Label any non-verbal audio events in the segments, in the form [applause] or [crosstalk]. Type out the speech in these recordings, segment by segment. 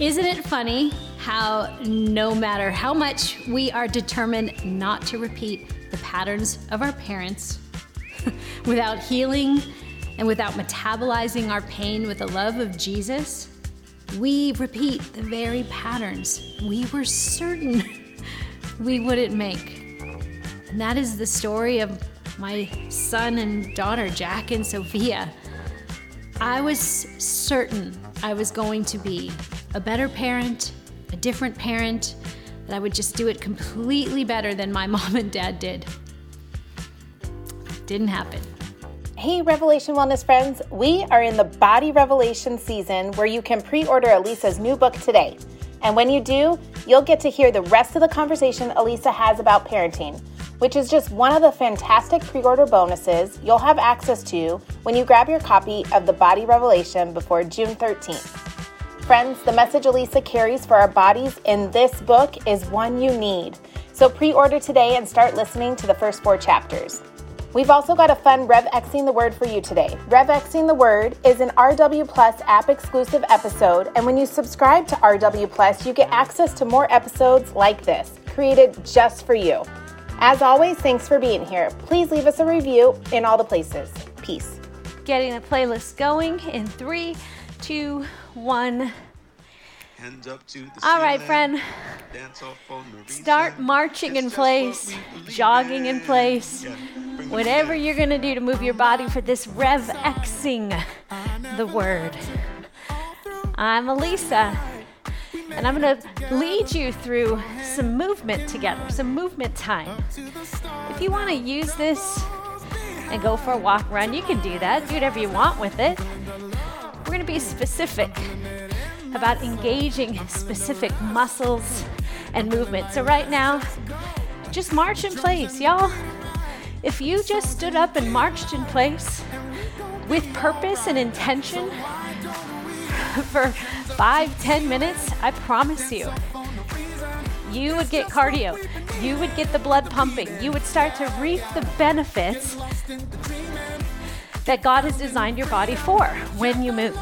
Isn't it funny how no matter how much we are determined not to repeat the patterns of our parents [laughs] without healing and without metabolizing our pain with the love of Jesus, we repeat the very patterns we were certain [laughs] we wouldn't make. And that is the story of my son and daughter, Jack and Sophia. I was certain I was going to be a better parent, a different parent, that I would just do it completely better than my [laughs] mom and dad did. Didn't happen. Hey, Revelation Wellness friends, we are in the Body Revelation season where you can pre order Alisa's new book today. And when you do, you'll get to hear the rest of the conversation Alisa has about parenting, which is just one of the fantastic pre order bonuses you'll have access to when you grab your copy of the Body Revelation before June 13th. Friends, the message Alisa carries for our bodies in this book is one you need. So pre order today and start listening to the first four chapters. We've also got a fun RevXing the Word for you today. RevXing the Word is an RW Plus app exclusive episode, and when you subscribe to RW Plus, you get access to more episodes like this, created just for you. As always, thanks for being here. Please leave us a review in all the places. Peace. Getting the playlist going in three, two, one. All right, friend. Start marching in place, jogging in place, whatever you're going to do to move your body for this RevXing the word. I'm Alisa, and I'm going to lead you through some movement together, some movement time. If you want to use this and go for a walk, run, you can do that. Do whatever you want with it. We're going to be specific about engaging specific muscles and movement. So, right now, just march in place, y'all. If you just stood up and marched in place with purpose and intention [laughs] for five, ten minutes, I promise you, you would get cardio. You would get the blood pumping. You would start to reap the benefits that God has designed your body for when you move.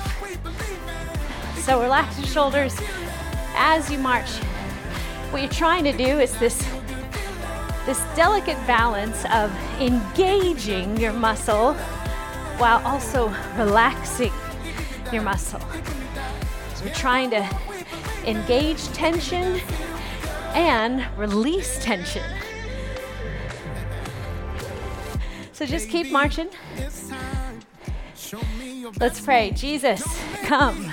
So relax your shoulders as you march. What you're trying to do is this this delicate balance of engaging your muscle while also relaxing your muscle. So we're trying to engage tension and release tension. So just keep marching. Let's pray. Jesus, come.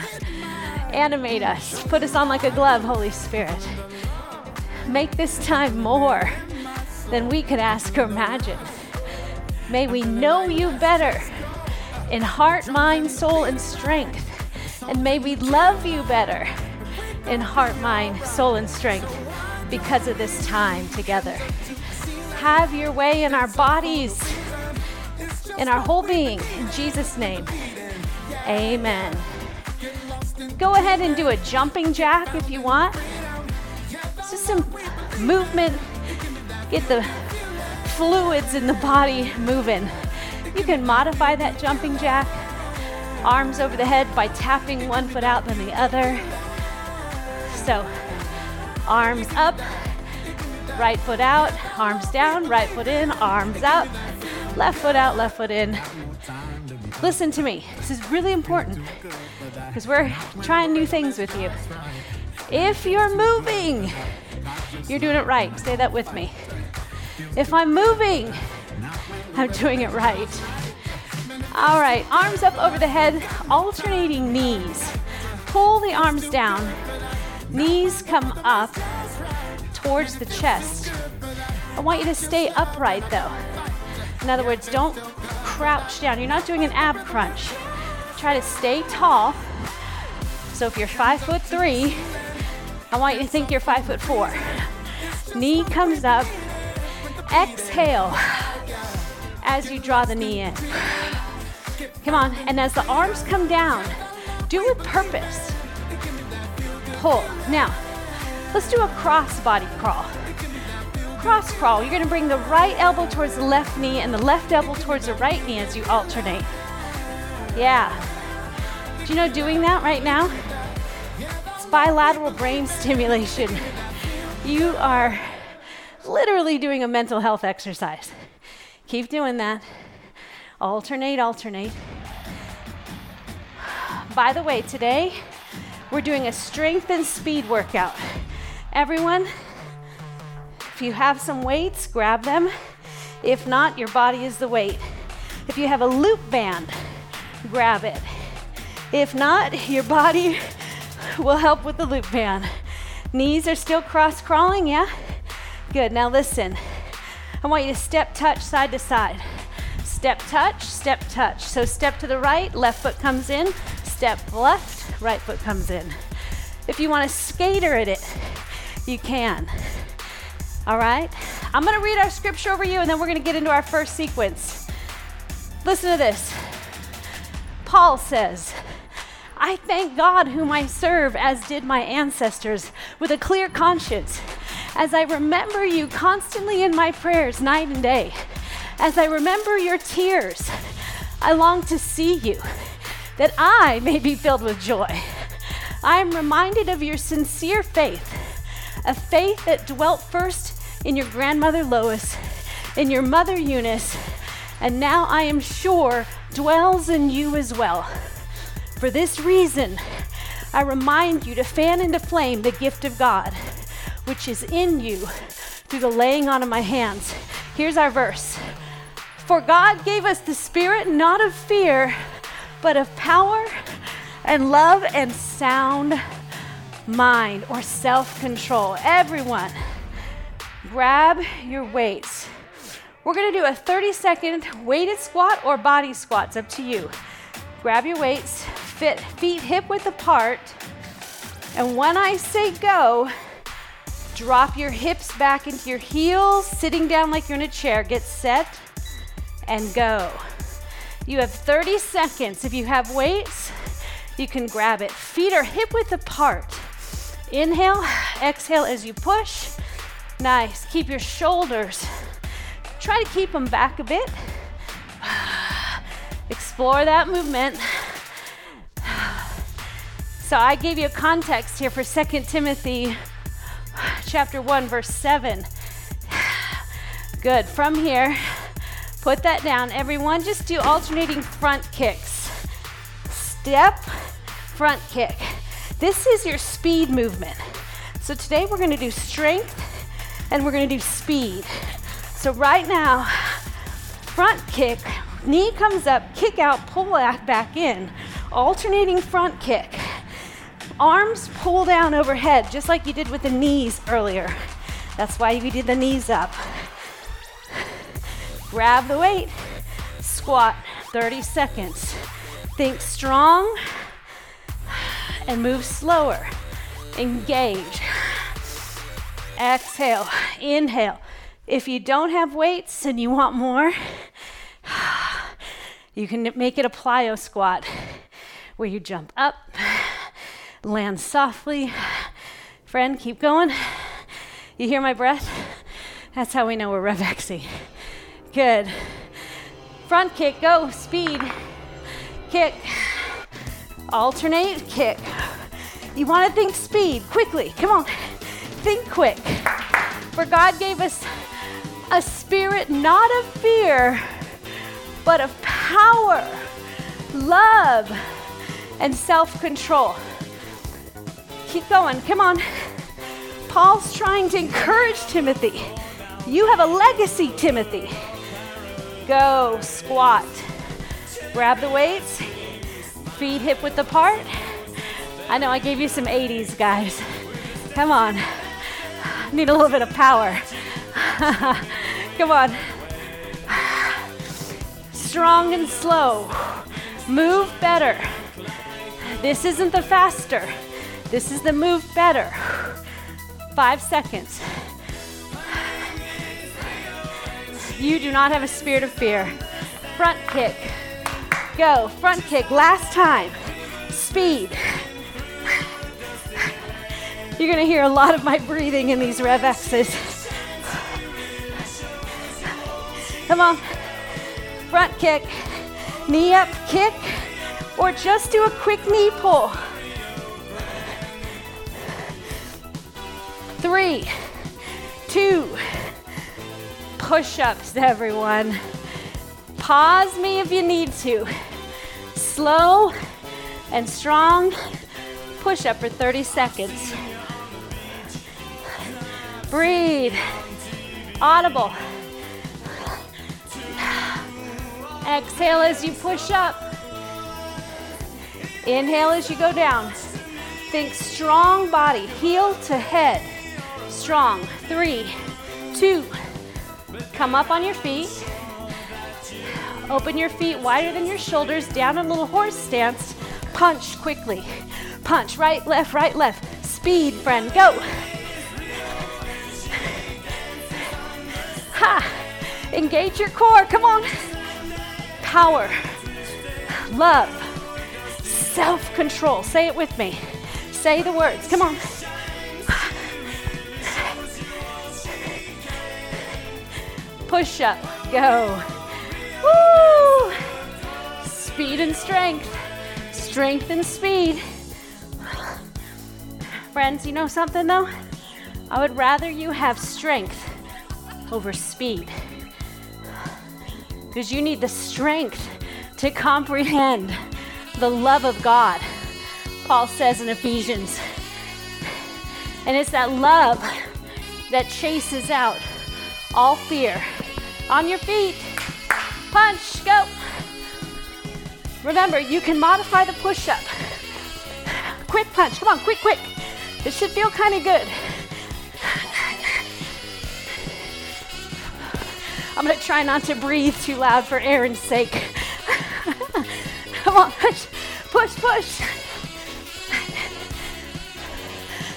Animate us. Put us on like a glove, Holy Spirit. Make this time more than we could ask or imagine. May we know you better in heart, mind, soul, and strength. And may we love you better in heart, mind, soul, and strength because of this time together. Have your way in our bodies in our whole being. In Jesus' name, amen. Go ahead and do a jumping jack if you want. Just some movement. Get the fluids in the body moving. You can modify that jumping jack. Arms over the head by tapping one foot out, then the other. So, arms up, right foot out, arms down, right foot in, arms up, Left foot out, left foot in. Listen to me. This is really important because we're trying new things with you. If you're moving, you're doing it right. Say that with me. If I'm moving, I'm doing it right. All right, arms up over the head, alternating knees. Pull the arms down, knees come up towards the chest. I want you to stay upright though. In other words, don't crouch down. You're not doing an ab crunch. Try to stay tall. So if you're five foot three, I want you to think you're five foot four. Knee comes up. Exhale as you draw the knee in. Come on. And as the arms come down, do with purpose. Pull. Now, let's do a cross body crawl cross crawl, you're going to bring the right elbow towards the left knee and the left elbow towards the right knee as you alternate. Yeah. Do you know doing that right now? It's bilateral brain [laughs] stimulation. You are literally doing a mental health exercise. Keep doing that. Alternate, alternate. By the way, today we're doing a strength and speed workout. Everyone, if you have some weights, grab them. If not, your body is the weight. If you have a loop band, grab it. If not, your body [laughs] will help with the loop band. Knees are still cross crawling, yeah? Good. Now listen. I want you to step touch side to side. Step touch, step touch. So step to the right, left foot comes in. Step left, right foot comes in. If you want to skater at it, you can. All right? I'm going to read our scripture over you and then we're going to get into our first sequence. Listen to this. Paul says, I thank God whom I serve, as did my ancestors, with a clear conscience, as I remember you constantly in my prayers night and day. As I remember your tears, I long to see you, that I may be filled with joy. I am reminded of your sincere faith, a faith that dwelt first in your grandmother Lois, in your mother Eunice, and now I am sure dwells in you as well. For this reason, I remind you to fan into flame the gift of God, which is in you through the laying on of my hands. Here's our verse For God gave us the spirit not of fear, but of power and love and sound mind or self control. Everyone, grab your weights. We're gonna do a 30 second weighted squat or body squats, up to you. Grab your weights, fit, feet hip width apart. And when I say go, drop your hips back into your heels, sitting down like you're in a chair. Get set and go. You have 30 seconds. If you have weights, you can grab it. Feet are hip width apart. Inhale, exhale as you push. Nice. Keep your shoulders. Try to keep them back a bit. [sighs] Explore that movement. [sighs] So I gave you a context here for 2 Timothy [sighs] chapter 1 verse 7. Good. From here, put that down. Everyone just do alternating front kicks. Step, front kick. This is your speed movement. So today we're going to do strength and we're to do speed. So right now, front kick, knee comes up, kick out, pull back in. Alternating front kick. Arms pull down overhead, just like you did with the knees earlier. That's why we did the knees up. Grab the weight, squat 30 seconds. Think strong and move slower. Engage. Exhale, inhale. If you don't have weights and you want more, you can make it a plyo squat where you jump up land softly. Friend, keep going. You hear my breath? That's how we know we're revexing. Good. Front kick, go, speed. Kick. Alternate, kick. You want to think speed, quickly. Come on. Think quick. For God gave us a spirit not of fear, but of power, love, and self control. Keep going. Come on. Paul's trying to encourage Timothy. You have a legacy, Timothy. Go, squat. Grab the weights. Feet hip width apart. I know I gave you some 80s, guys. Come on. [laughs] Need a little bit of power. [laughs] Come on. Strong and slow. Move better. This isn't the faster. This is the move better. Five seconds. You do not have a spirit of fear. Front kick. Go. Front kick. Last time. Speed. You're going to hear a lot of my breathing in these Rev X's. Come on. Front kick. Knee up, kick, or just do a quick knee pull. three, two, push ups, everyone. Pause me if you need to. Slow and strong push up for 30 seconds. Breathe. Audible. Exhale as you push up. Inhale as you go down. Think strong body, heel to head. Strong. Three, two. Come up on your feet. Open your feet wider than your shoulders, down in a little horse stance. Punch quickly. Punch, right, left, right, left. Speed, friend, go. Ha! Engage your core, come on. Power, love, self control. Say it with me. Say the words, come on. Push up, go. Woo! Speed and strength, strength and speed. Friends, you know something though? I would rather you have strength over speed. Because you need the strength to comprehend the love of God, Paul says in Ephesians. And it's that love that chases out all fear. On your feet, punch, go. Remember, you can modify the push up. Quick punch, come on, quick, quick. This should feel kind of good. I'm gonna try not to breathe too loud for Aaron's sake. [laughs] Come on, push, push, push.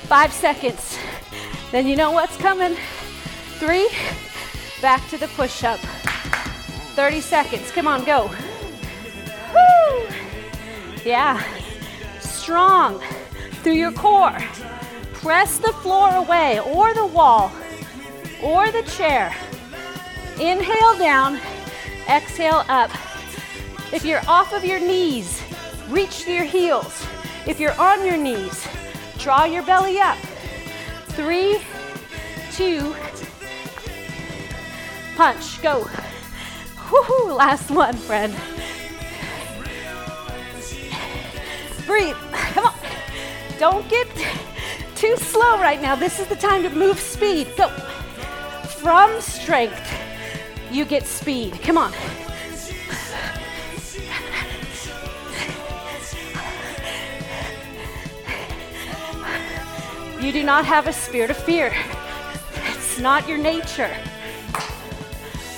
Five seconds. Then you know what's coming. Three, back to the push up. 30 seconds. Come on, go. Woo! Yeah. Strong through your core. Press the floor away or the wall or the chair. Inhale down, exhale up. If you're off of your knees, reach to your heels. If you're on your knees, draw your belly up. Three, two, punch, go. Woohoo, last one, friend. Breathe, come on. Don't get too slow right now. This is the time to move speed. Go. From strength you get speed. Come on. You do not have a spirit of fear. It's not your nature.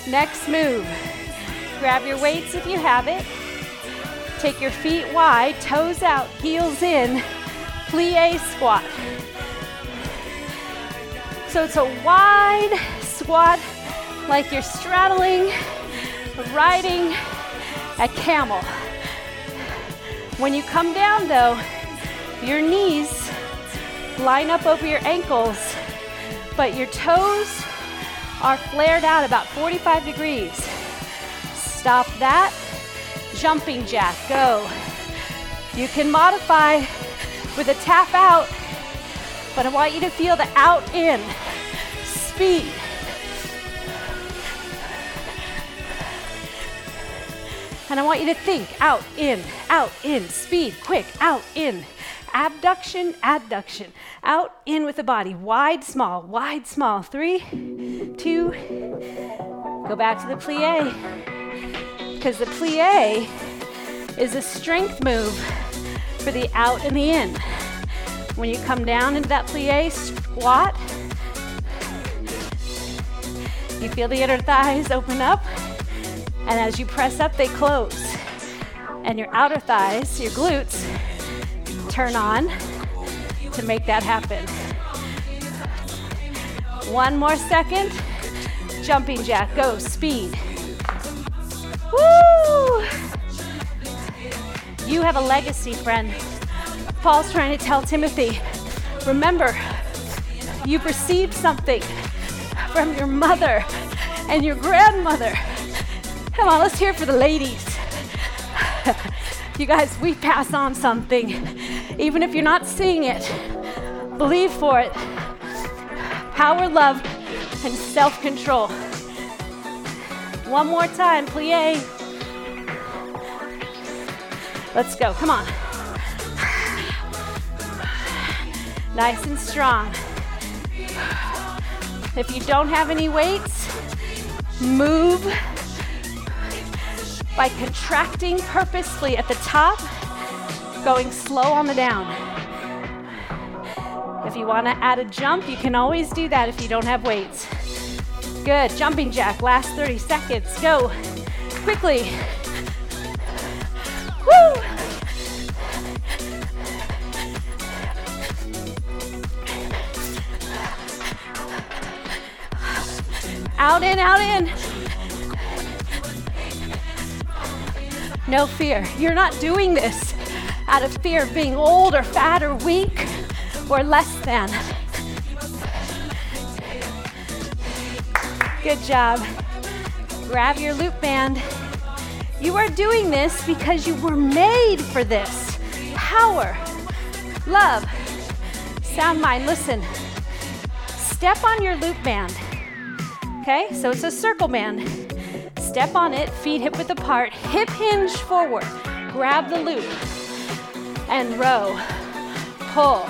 Next move. Grab your weights if you have it. Take your feet wide, toes out, heels in, plie squat. So it's a wide squat like you're straddling, riding a camel. When you come down, though, your knees line up over your ankles, but your toes are flared out about 45 degrees. Stop that. Jumping jack, go. You can modify with a tap out, but I want you to feel the out in speed. And I want you to think out, in, out, in, speed, quick, out, in. Abduction, adduction. Out, in with the body. Wide, small, wide, small. Three, two, go back to the plie. Because the plie is a strength move for the out and the in. When you come down into that plie squat, you feel the inner thighs open up. And as you press up, they close. And your outer thighs, your glutes, turn on to make that happen. One more second. Jumping jack, go, speed. Woo! You have a legacy, friend. Paul's trying to tell Timothy remember, you've received something from your mother and your grandmother Come on, let's hear for the ladies. [laughs] you guys, we pass on something. Even if you're not seeing it, believe for it. Power, love, and self control. One more time, plie. Let's go, come on. Nice and strong. If you don't have any weights, move by contracting purposely at the top, going slow on the down. If you want to add a jump, you can always do that if you don't have weights. Good. Jumping jack, last 30 seconds. Go quickly. Woo! Out in, out in. No fear. You're not doing this out of fear of being old or fat or weak or less than. Good job. Grab your loop band. You are doing this because you were made for this. Power, love, sound mind. Listen, step on your loop band. Okay, so it's a circle band. Step on it, feet hip width apart, hip hinge forward. Grab the loop and row, pull.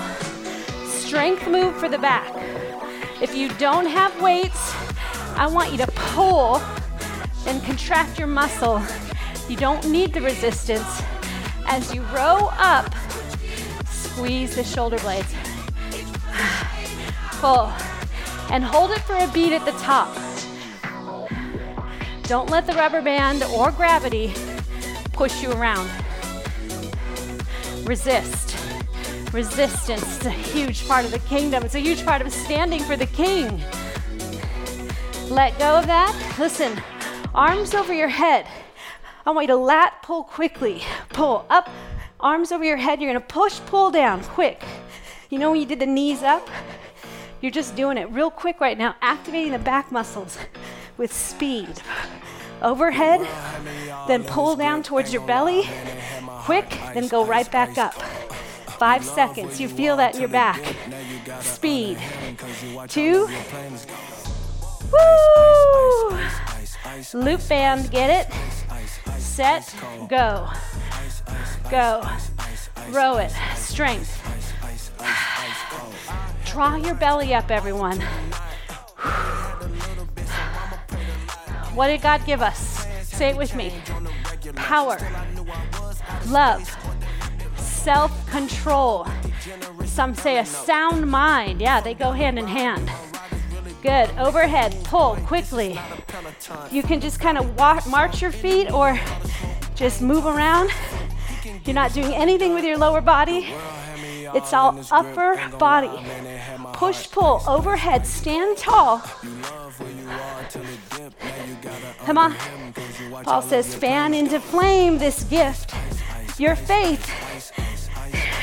Strength move for the back. If you don't have weights, I want you to pull and contract your muscle. You don't need the resistance. As you row up, squeeze the shoulder blades. [sighs] Pull and hold it for a beat at the top. Don't let the rubber band or gravity push you around. Resist. Resistance is a huge part of the kingdom. It's a huge part of standing for the king. Let go of that. Listen, arms over your head. I want you to lat pull quickly. Pull up, arms over your head. You're gonna push, pull down quick. You know when you did the knees up? You're just doing it real quick right now, activating the back muscles with speed. Overhead, then pull down towards your belly. Quick, then go right back up. Five seconds. You feel that in your back. Speed. Two. Woo! Loop band, get it? Set, go. Go. Row it. Strength. [sighs] Draw your belly up, everyone. What did God give us? Say it with me power, love, self control. Some say a sound mind. Yeah, they go hand in hand. Good. Overhead, pull quickly. You can just kind of walk, march your feet or just move around. You're not doing anything with your lower body. It's all upper body. Push, pull, overhead, stand tall. Come on. Paul says, fan into flame this gift. Your faith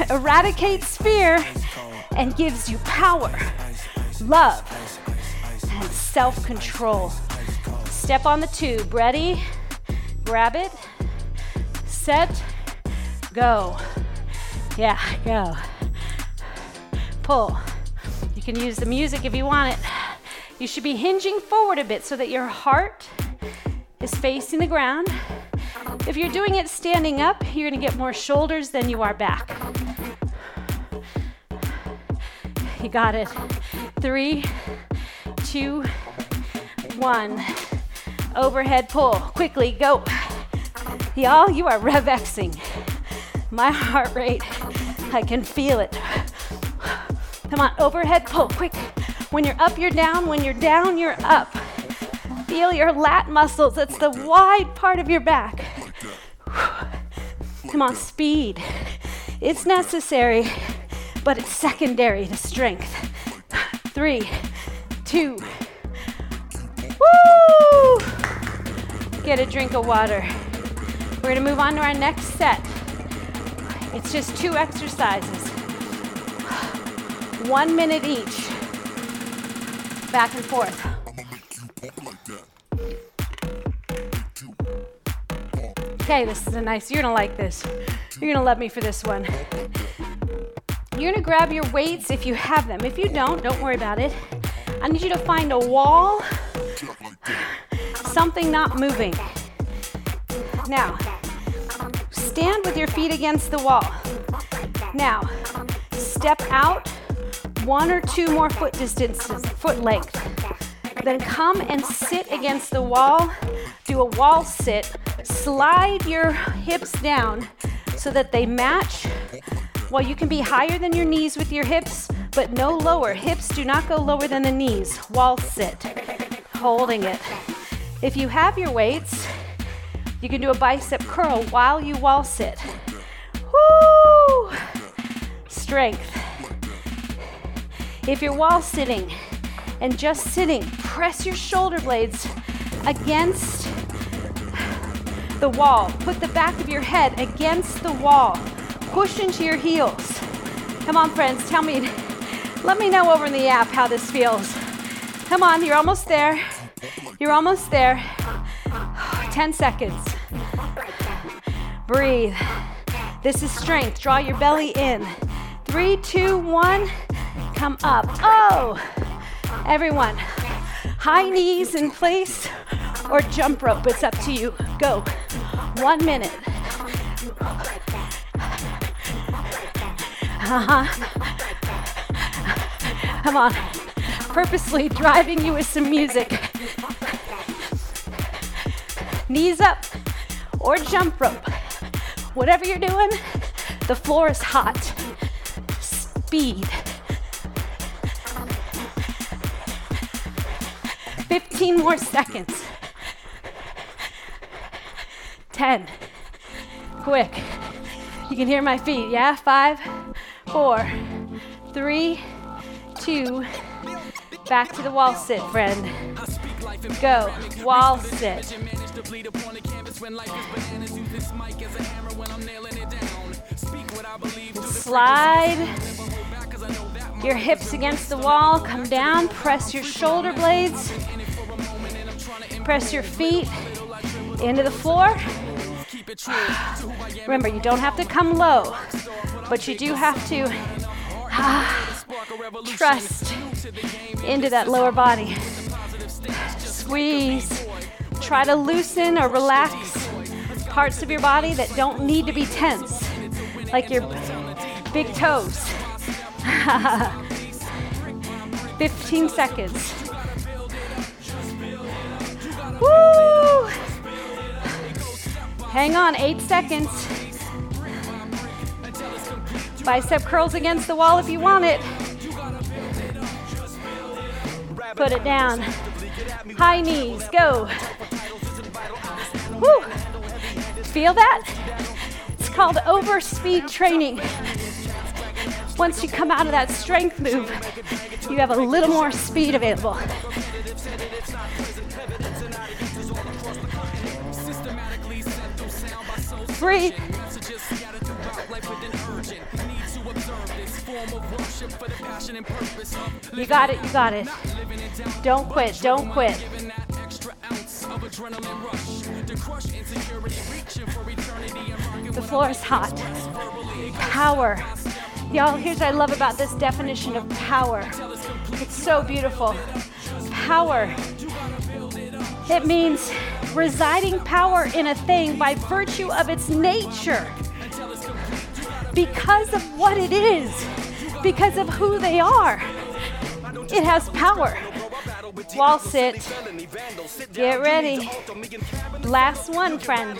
[laughs] eradicates fear and gives you power, love, and self control. Step on the tube. Ready? Grab it. Set. Go. Yeah, go. Pull. You can use the music if you want it. You should be hinging forward a bit so that your heart is facing the ground. If you're doing it standing up, you're gonna get more shoulders than you are back. You got it. Three, two, one. Overhead pull. Quickly, go. Y'all, you are rev Xing. My heart rate, I can feel it. Come on, overhead pull, quick. When you're up, you're down. When you're down, you're up. Feel your lat muscles. That's the wide part of your back. Come on, speed. It's necessary, but it's secondary to strength. Three, two, woo! Get a drink of water. We're gonna move on to our next set. It's just two exercises, one minute each, back and forth. Okay, this is a nice, you're gonna like this. You're gonna love me for this one. You're gonna grab your weights if you have them. If you don't, don't worry about it. I need you to find a wall, something not moving. Now, stand with your feet against the wall. Now, step out one or two more foot distances, foot length. Then come and sit against the wall. Do a wall sit. Slide your hips down so that they match. While you can be higher than your knees with your hips, but no lower. Hips do not go lower than the knees. Wall sit. Holding it. If you have your weights, you can do a bicep curl while you wall sit. Woo! Strength. If you're wall sitting and just sitting, press your shoulder blades against the wall. Put the back of your head against the wall. Push into your heels. Come on, friends, tell me, let me know over in the app how this feels. Come on, you're almost there. You're almost there. [sighs] 10 seconds. Breathe. This is strength. Draw your belly in. Three, two, one. Come up. Oh! Everyone, high knees in place or jump rope. It's up to you. Go. One minute. Uh huh. Come on. Purposely driving you with some music. Knees up or jump rope. Whatever you're doing, the floor is hot. Speed. 15 more seconds. 10. Quick. You can hear my feet, yeah? Five, four, three, two. Back to the wall sit, friend. Go. Wall sit. Slide your hips against the wall. Come down. Press your shoulder blades. Press your feet into the floor. Remember, you don't have to come low, but you do have to ah, trust into that lower body. Squeeze. Try to loosen or relax parts of your body that don't need to be tense, like your big toes. [laughs] 15 seconds. Woo! Hang on, eight seconds. Bicep curls against the wall if you want it. Put it down. High knees, go. Woo! Feel that? It's called over speed training. Once you come out of that strength move, you have a little more speed available. Breathe. You got it, you got it. Don't quit, don't quit. The floor is hot. Power. Y'all, here's what I love about this definition of power. It's so beautiful. Power. It means residing power in a thing by virtue of its nature. Because of what it is, because of who they are. It has power. Wall sit. Get ready. Last one, friend.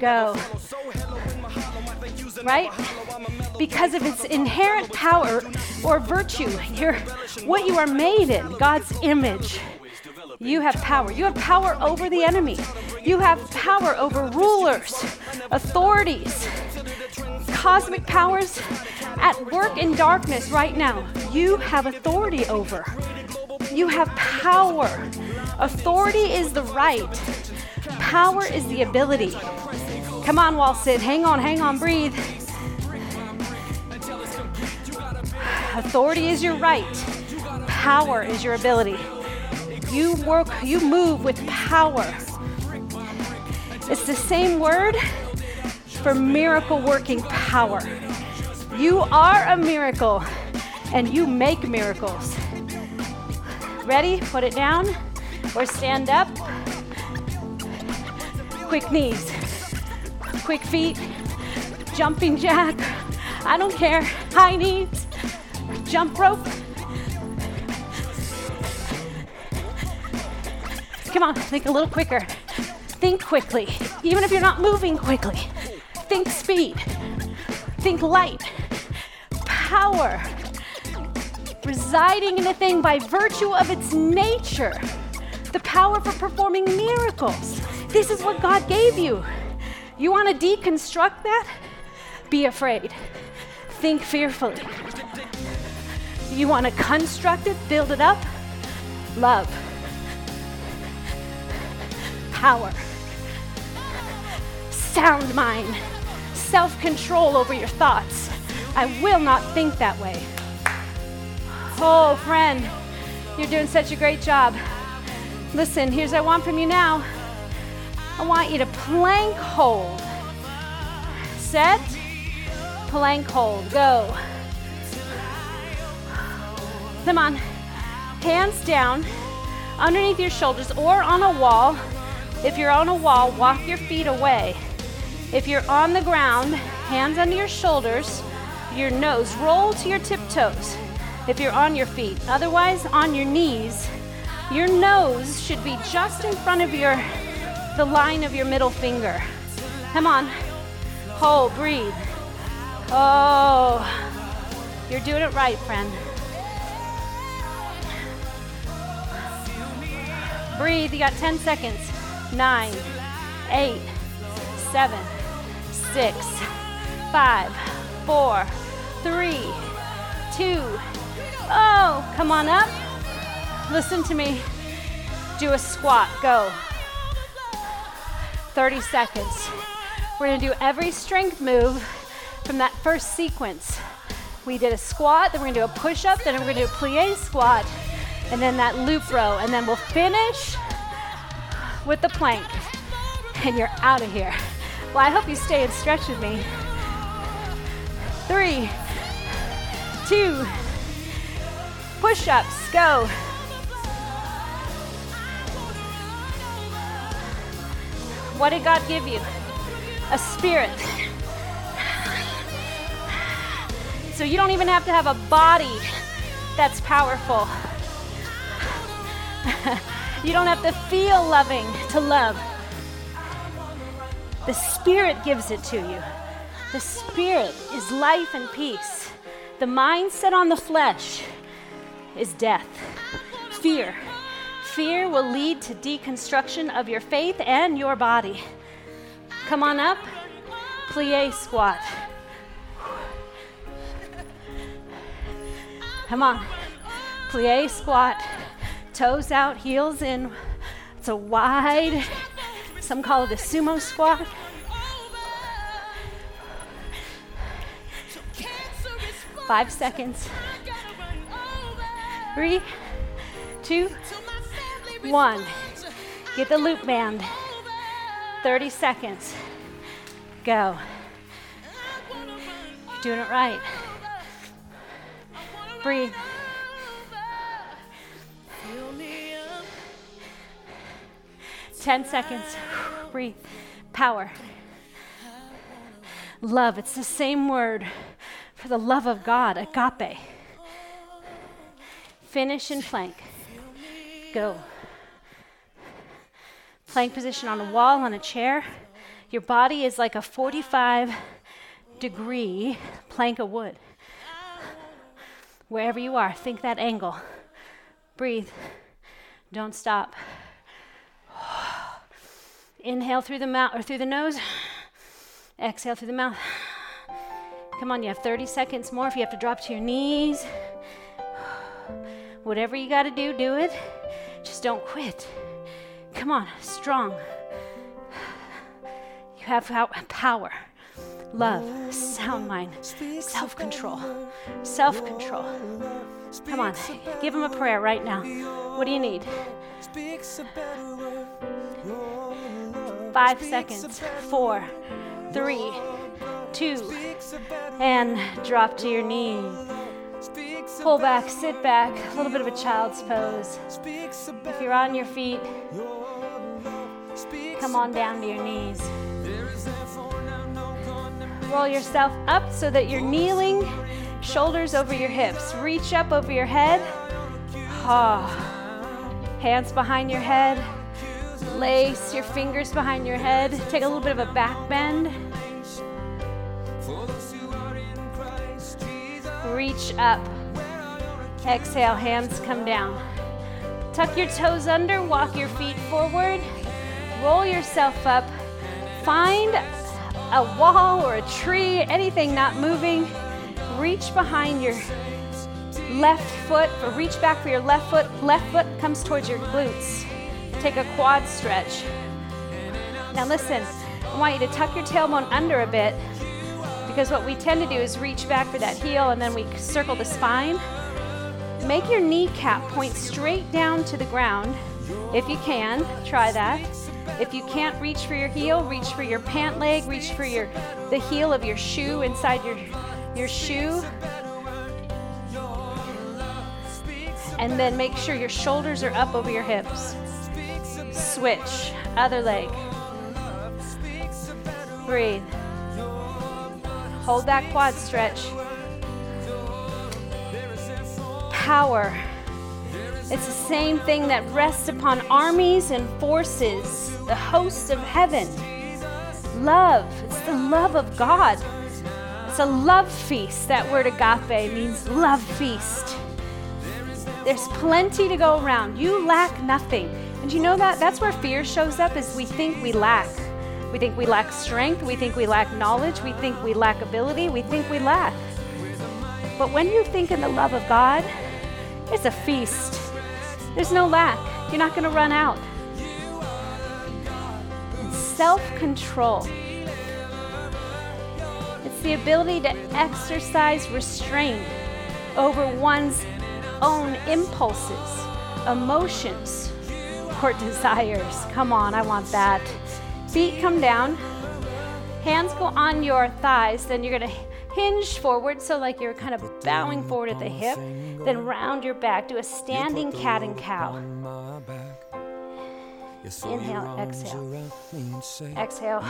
Go. Right? Because of its inherent power or virtue, [laughs] you're, what you are made in, God's image. You have power. You have power over the enemy. You have power over rulers, authorities, cosmic powers at work in darkness right now. You have authority over. You have power. Authority is the right, power is the ability. Come on, Wall Sit. Hang on, hang on, breathe. Authority is your right, power is your ability. You work, you move with power. It's the same word for miracle working power. You are a miracle and you make miracles. Ready? Put it down or stand up. Quick knees, quick feet, jumping jack. I don't care. High knees, jump rope. On, think a little quicker. Think quickly, even if you're not moving quickly. Think speed. Think light. Power. Residing in a thing by virtue of its nature. The power for performing miracles. This is what God gave you. You want to deconstruct that? Be afraid. Think fearfully. You want to construct it, build it up? Love power, sound mind, self control over your thoughts. I will not think that way. Oh, friend, you're doing such a great job. Listen, here's what I want from you now. I want you to plank hold. Set, plank hold, go. Come on, hands down underneath your shoulders or on a wall. If you're on a wall, walk your feet away. If you're on the ground, hands under your shoulders, your nose, roll to your tiptoes. If you're on your feet, otherwise on your knees, your nose should be just in front of your the line of your middle finger. Come on. Hold, breathe. Oh, you're doing it right, friend. Breathe, you got 10 seconds nine, eight, seven, six, five, four, three, two. Oh, come on up. Listen to me. Do a squat. Go. 30 seconds. We're going to do every strength move from that first sequence. We did a squat, then we're going to do a push up, then we're going to do a plie squat, and then that loop row, and then we'll finish with the plank, and you're out of here. Well, I hope you stay and stretch with me. Three, two, push ups, go. What did God give you? A spirit. So you don't even have to have a body that's powerful. [laughs] You don't have to feel loving to love. The Spirit gives it to you. The Spirit is life and peace. The mindset on the flesh is death, fear. Fear will lead to deconstruction of your faith and your body. Come on up, plie squat. Come on, plie squat toes out, heels in. It's a wide, some call it a sumo squat. Five seconds. Three, two, one. Get the loop band. 30 seconds. Go. You're doing it right. Breathe. 10 seconds. Breathe. Power. Love. It's the same word for the love of God, agape. Finish in plank. Go. Plank position on a wall, on a chair. Your body is like a 45 degree plank of wood. Wherever you are, think that angle. Breathe. Don't stop. Inhale through the mouth or through the nose. [sighs] Exhale through the mouth. [sighs] Come on, you have 30 seconds more. If you have to drop to your knees, [sighs] whatever you got to do, do it. Just don't quit. Come on, strong. You have power, love, sound mind, self control. Self control. Come on, give him a prayer right now. What do you need? Five seconds. Four, three, two, and drop to your knee. Pull back, sit back, a little bit of a child's pose. If you're on your feet, come on down to your knees. Roll yourself up so that you're kneeling, shoulders over your hips. Reach up over your head. Ah. Hands behind your head. Lace your fingers behind your head. Take a little bit of a back bend. Reach up. Exhale, hands come down. Tuck your toes under, walk your feet forward, roll yourself up. Find a wall or a tree, anything not moving. Reach behind your left foot, or reach back for your left foot. Left foot comes towards your glutes. Take a quad stretch. Now, listen, I want you to tuck your tailbone under a bit because what we tend to do is reach back for that heel and then we circle the spine. Make your kneecap point straight down to the ground. If you can, try that. If you can't reach for your heel, reach for your pant leg, reach for your the heel of your shoe inside your your shoe. And then make sure your shoulders are up over your hips. Switch, other leg. Breathe. Hold that quad stretch. Power. It's the same thing that rests upon armies and forces, the hosts of heaven. Love. It's the love of God. It's a love feast. That word agape means love feast. There's plenty to go around. You lack nothing. And you know that? That's where fear shows up is we think we lack. We think we lack strength. We think we lack knowledge. We think we lack ability. We think we lack. But when you think in the love of God, it's a feast. There's no lack. You're not going to run out. Self control. It's the ability to exercise restraint over one's own impulses, emotions, desires. Come on, I want that. Feet come down, hands go on your thighs, then you're going to hinge forward, so like you're kind of bowing forward at the hip, then round your back. Do a standing cat and cow. Inhale, exhale. Exhale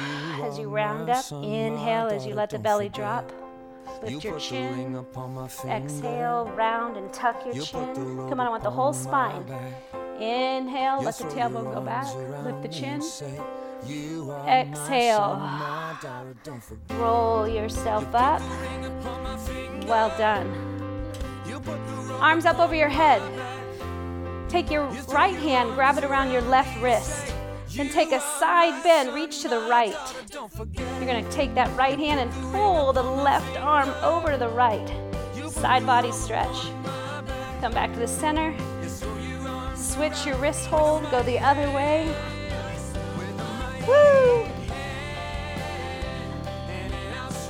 as you round up. Inhale as you let the belly drop. Lift your chin. Exhale, round and tuck your chin. Come on, I want the whole spine. Inhale, let the tailbone go back. Lift the chin. Exhale. Roll yourself up. Well done. Arms up over your head. Take your right hand, grab it around your left wrist. Then take a side bend, reach to the right. You're going to take that right hand and pull the left arm over to the right. Side body stretch. Come back to the center. Switch your wrist hold, go the other way. Woo!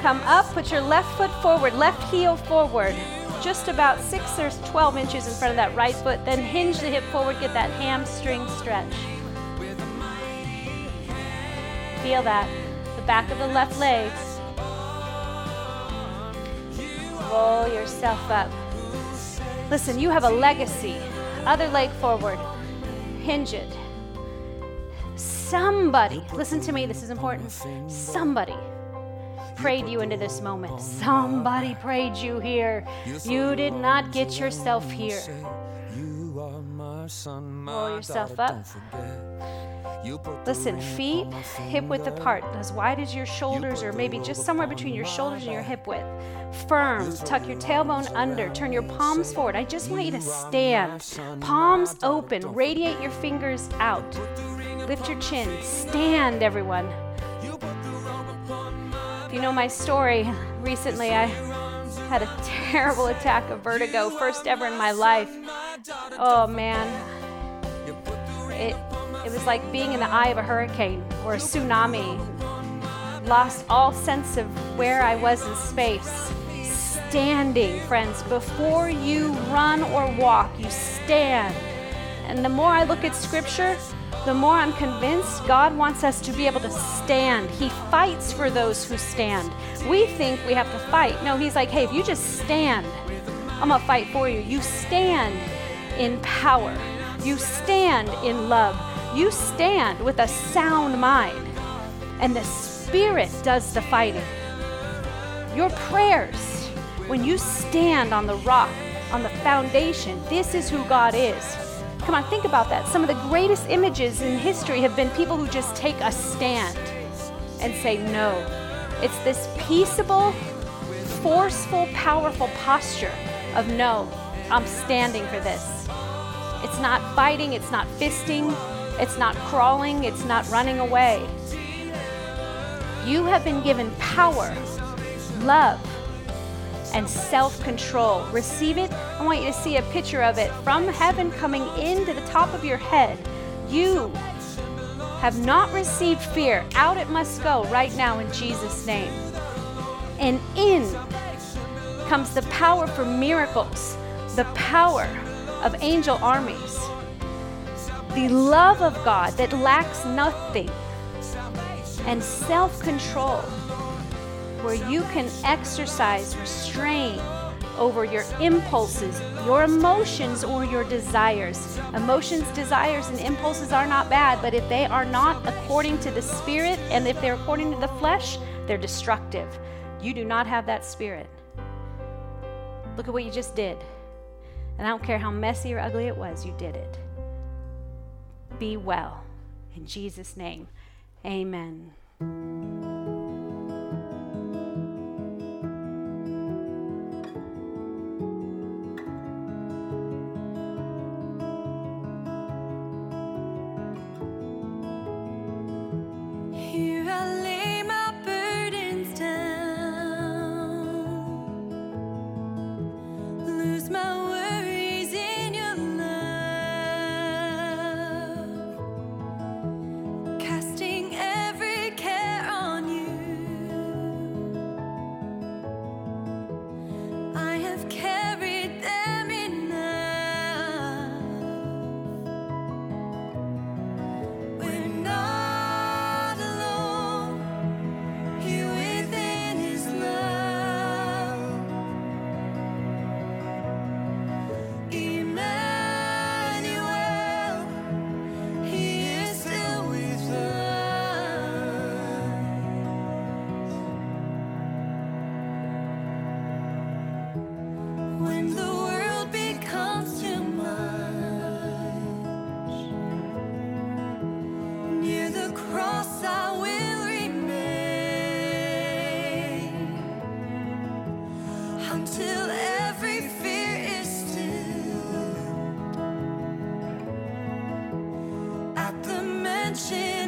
Come up, put your left foot forward, left heel forward, just about six or 12 inches in front of that right foot. Then hinge the hip forward, get that hamstring stretch. Feel that. The back of the left leg. Roll yourself up. Listen, you have a legacy. Other leg forward. Hinge it somebody, listen to me, this is important. Somebody prayed you into this moment. Somebody prayed you here. You did not get yourself here. Roll yourself up. Listen, feet hip width apart, as wide as your shoulders, or maybe just somewhere between your shoulders and your hip width. Firm. Tuck your tailbone under. Turn your palms forward. I just want you to stand. Palms open. Radiate your fingers out. Lift your chin. Stand, everyone. If you know my story, recently I had a terrible attack of vertigo, first ever in my life. Oh man. It, it was like being in the eye of a hurricane or a tsunami. Lost all sense of where I was in space. Standing, friends, before you run or walk, you stand. And the more I look at scripture, the more I'm convinced God wants us to be able to stand. He fights for those who stand. We think we have to fight. No, He's like, hey, if you just stand, I'm going to fight for you. You stand in power. You stand in love. You stand with a sound mind. And the Spirit does the fighting. Your prayers, when you stand on the rock, on the foundation, this is who God is. Come on, think about that. Some of the greatest images in history have been people who just take a stand and say no. It's this peaceable, forceful, powerful posture of no, I'm standing for this. It's not fighting, it's not fisting, it's not crawling, it's not running away. You have been given power, love, and self control. Receive it. I want you to see a picture of it from heaven coming into the top of your head. You have not received fear. Out it must go right now in Jesus' name. And in comes the power for miracles, the power of angel armies, the love of God that lacks nothing, and self control where you can exercise restraint over your impulses, your emotions, or your desires. Emotions, desires, and impulses are not bad, but if they are not according to the Spirit and if they're according to the flesh, they're destructive. You do not have that spirit. Look at what you just did. And I don't care how messy or ugly it was, you did it. Be well. In Jesus' name, amen. friendship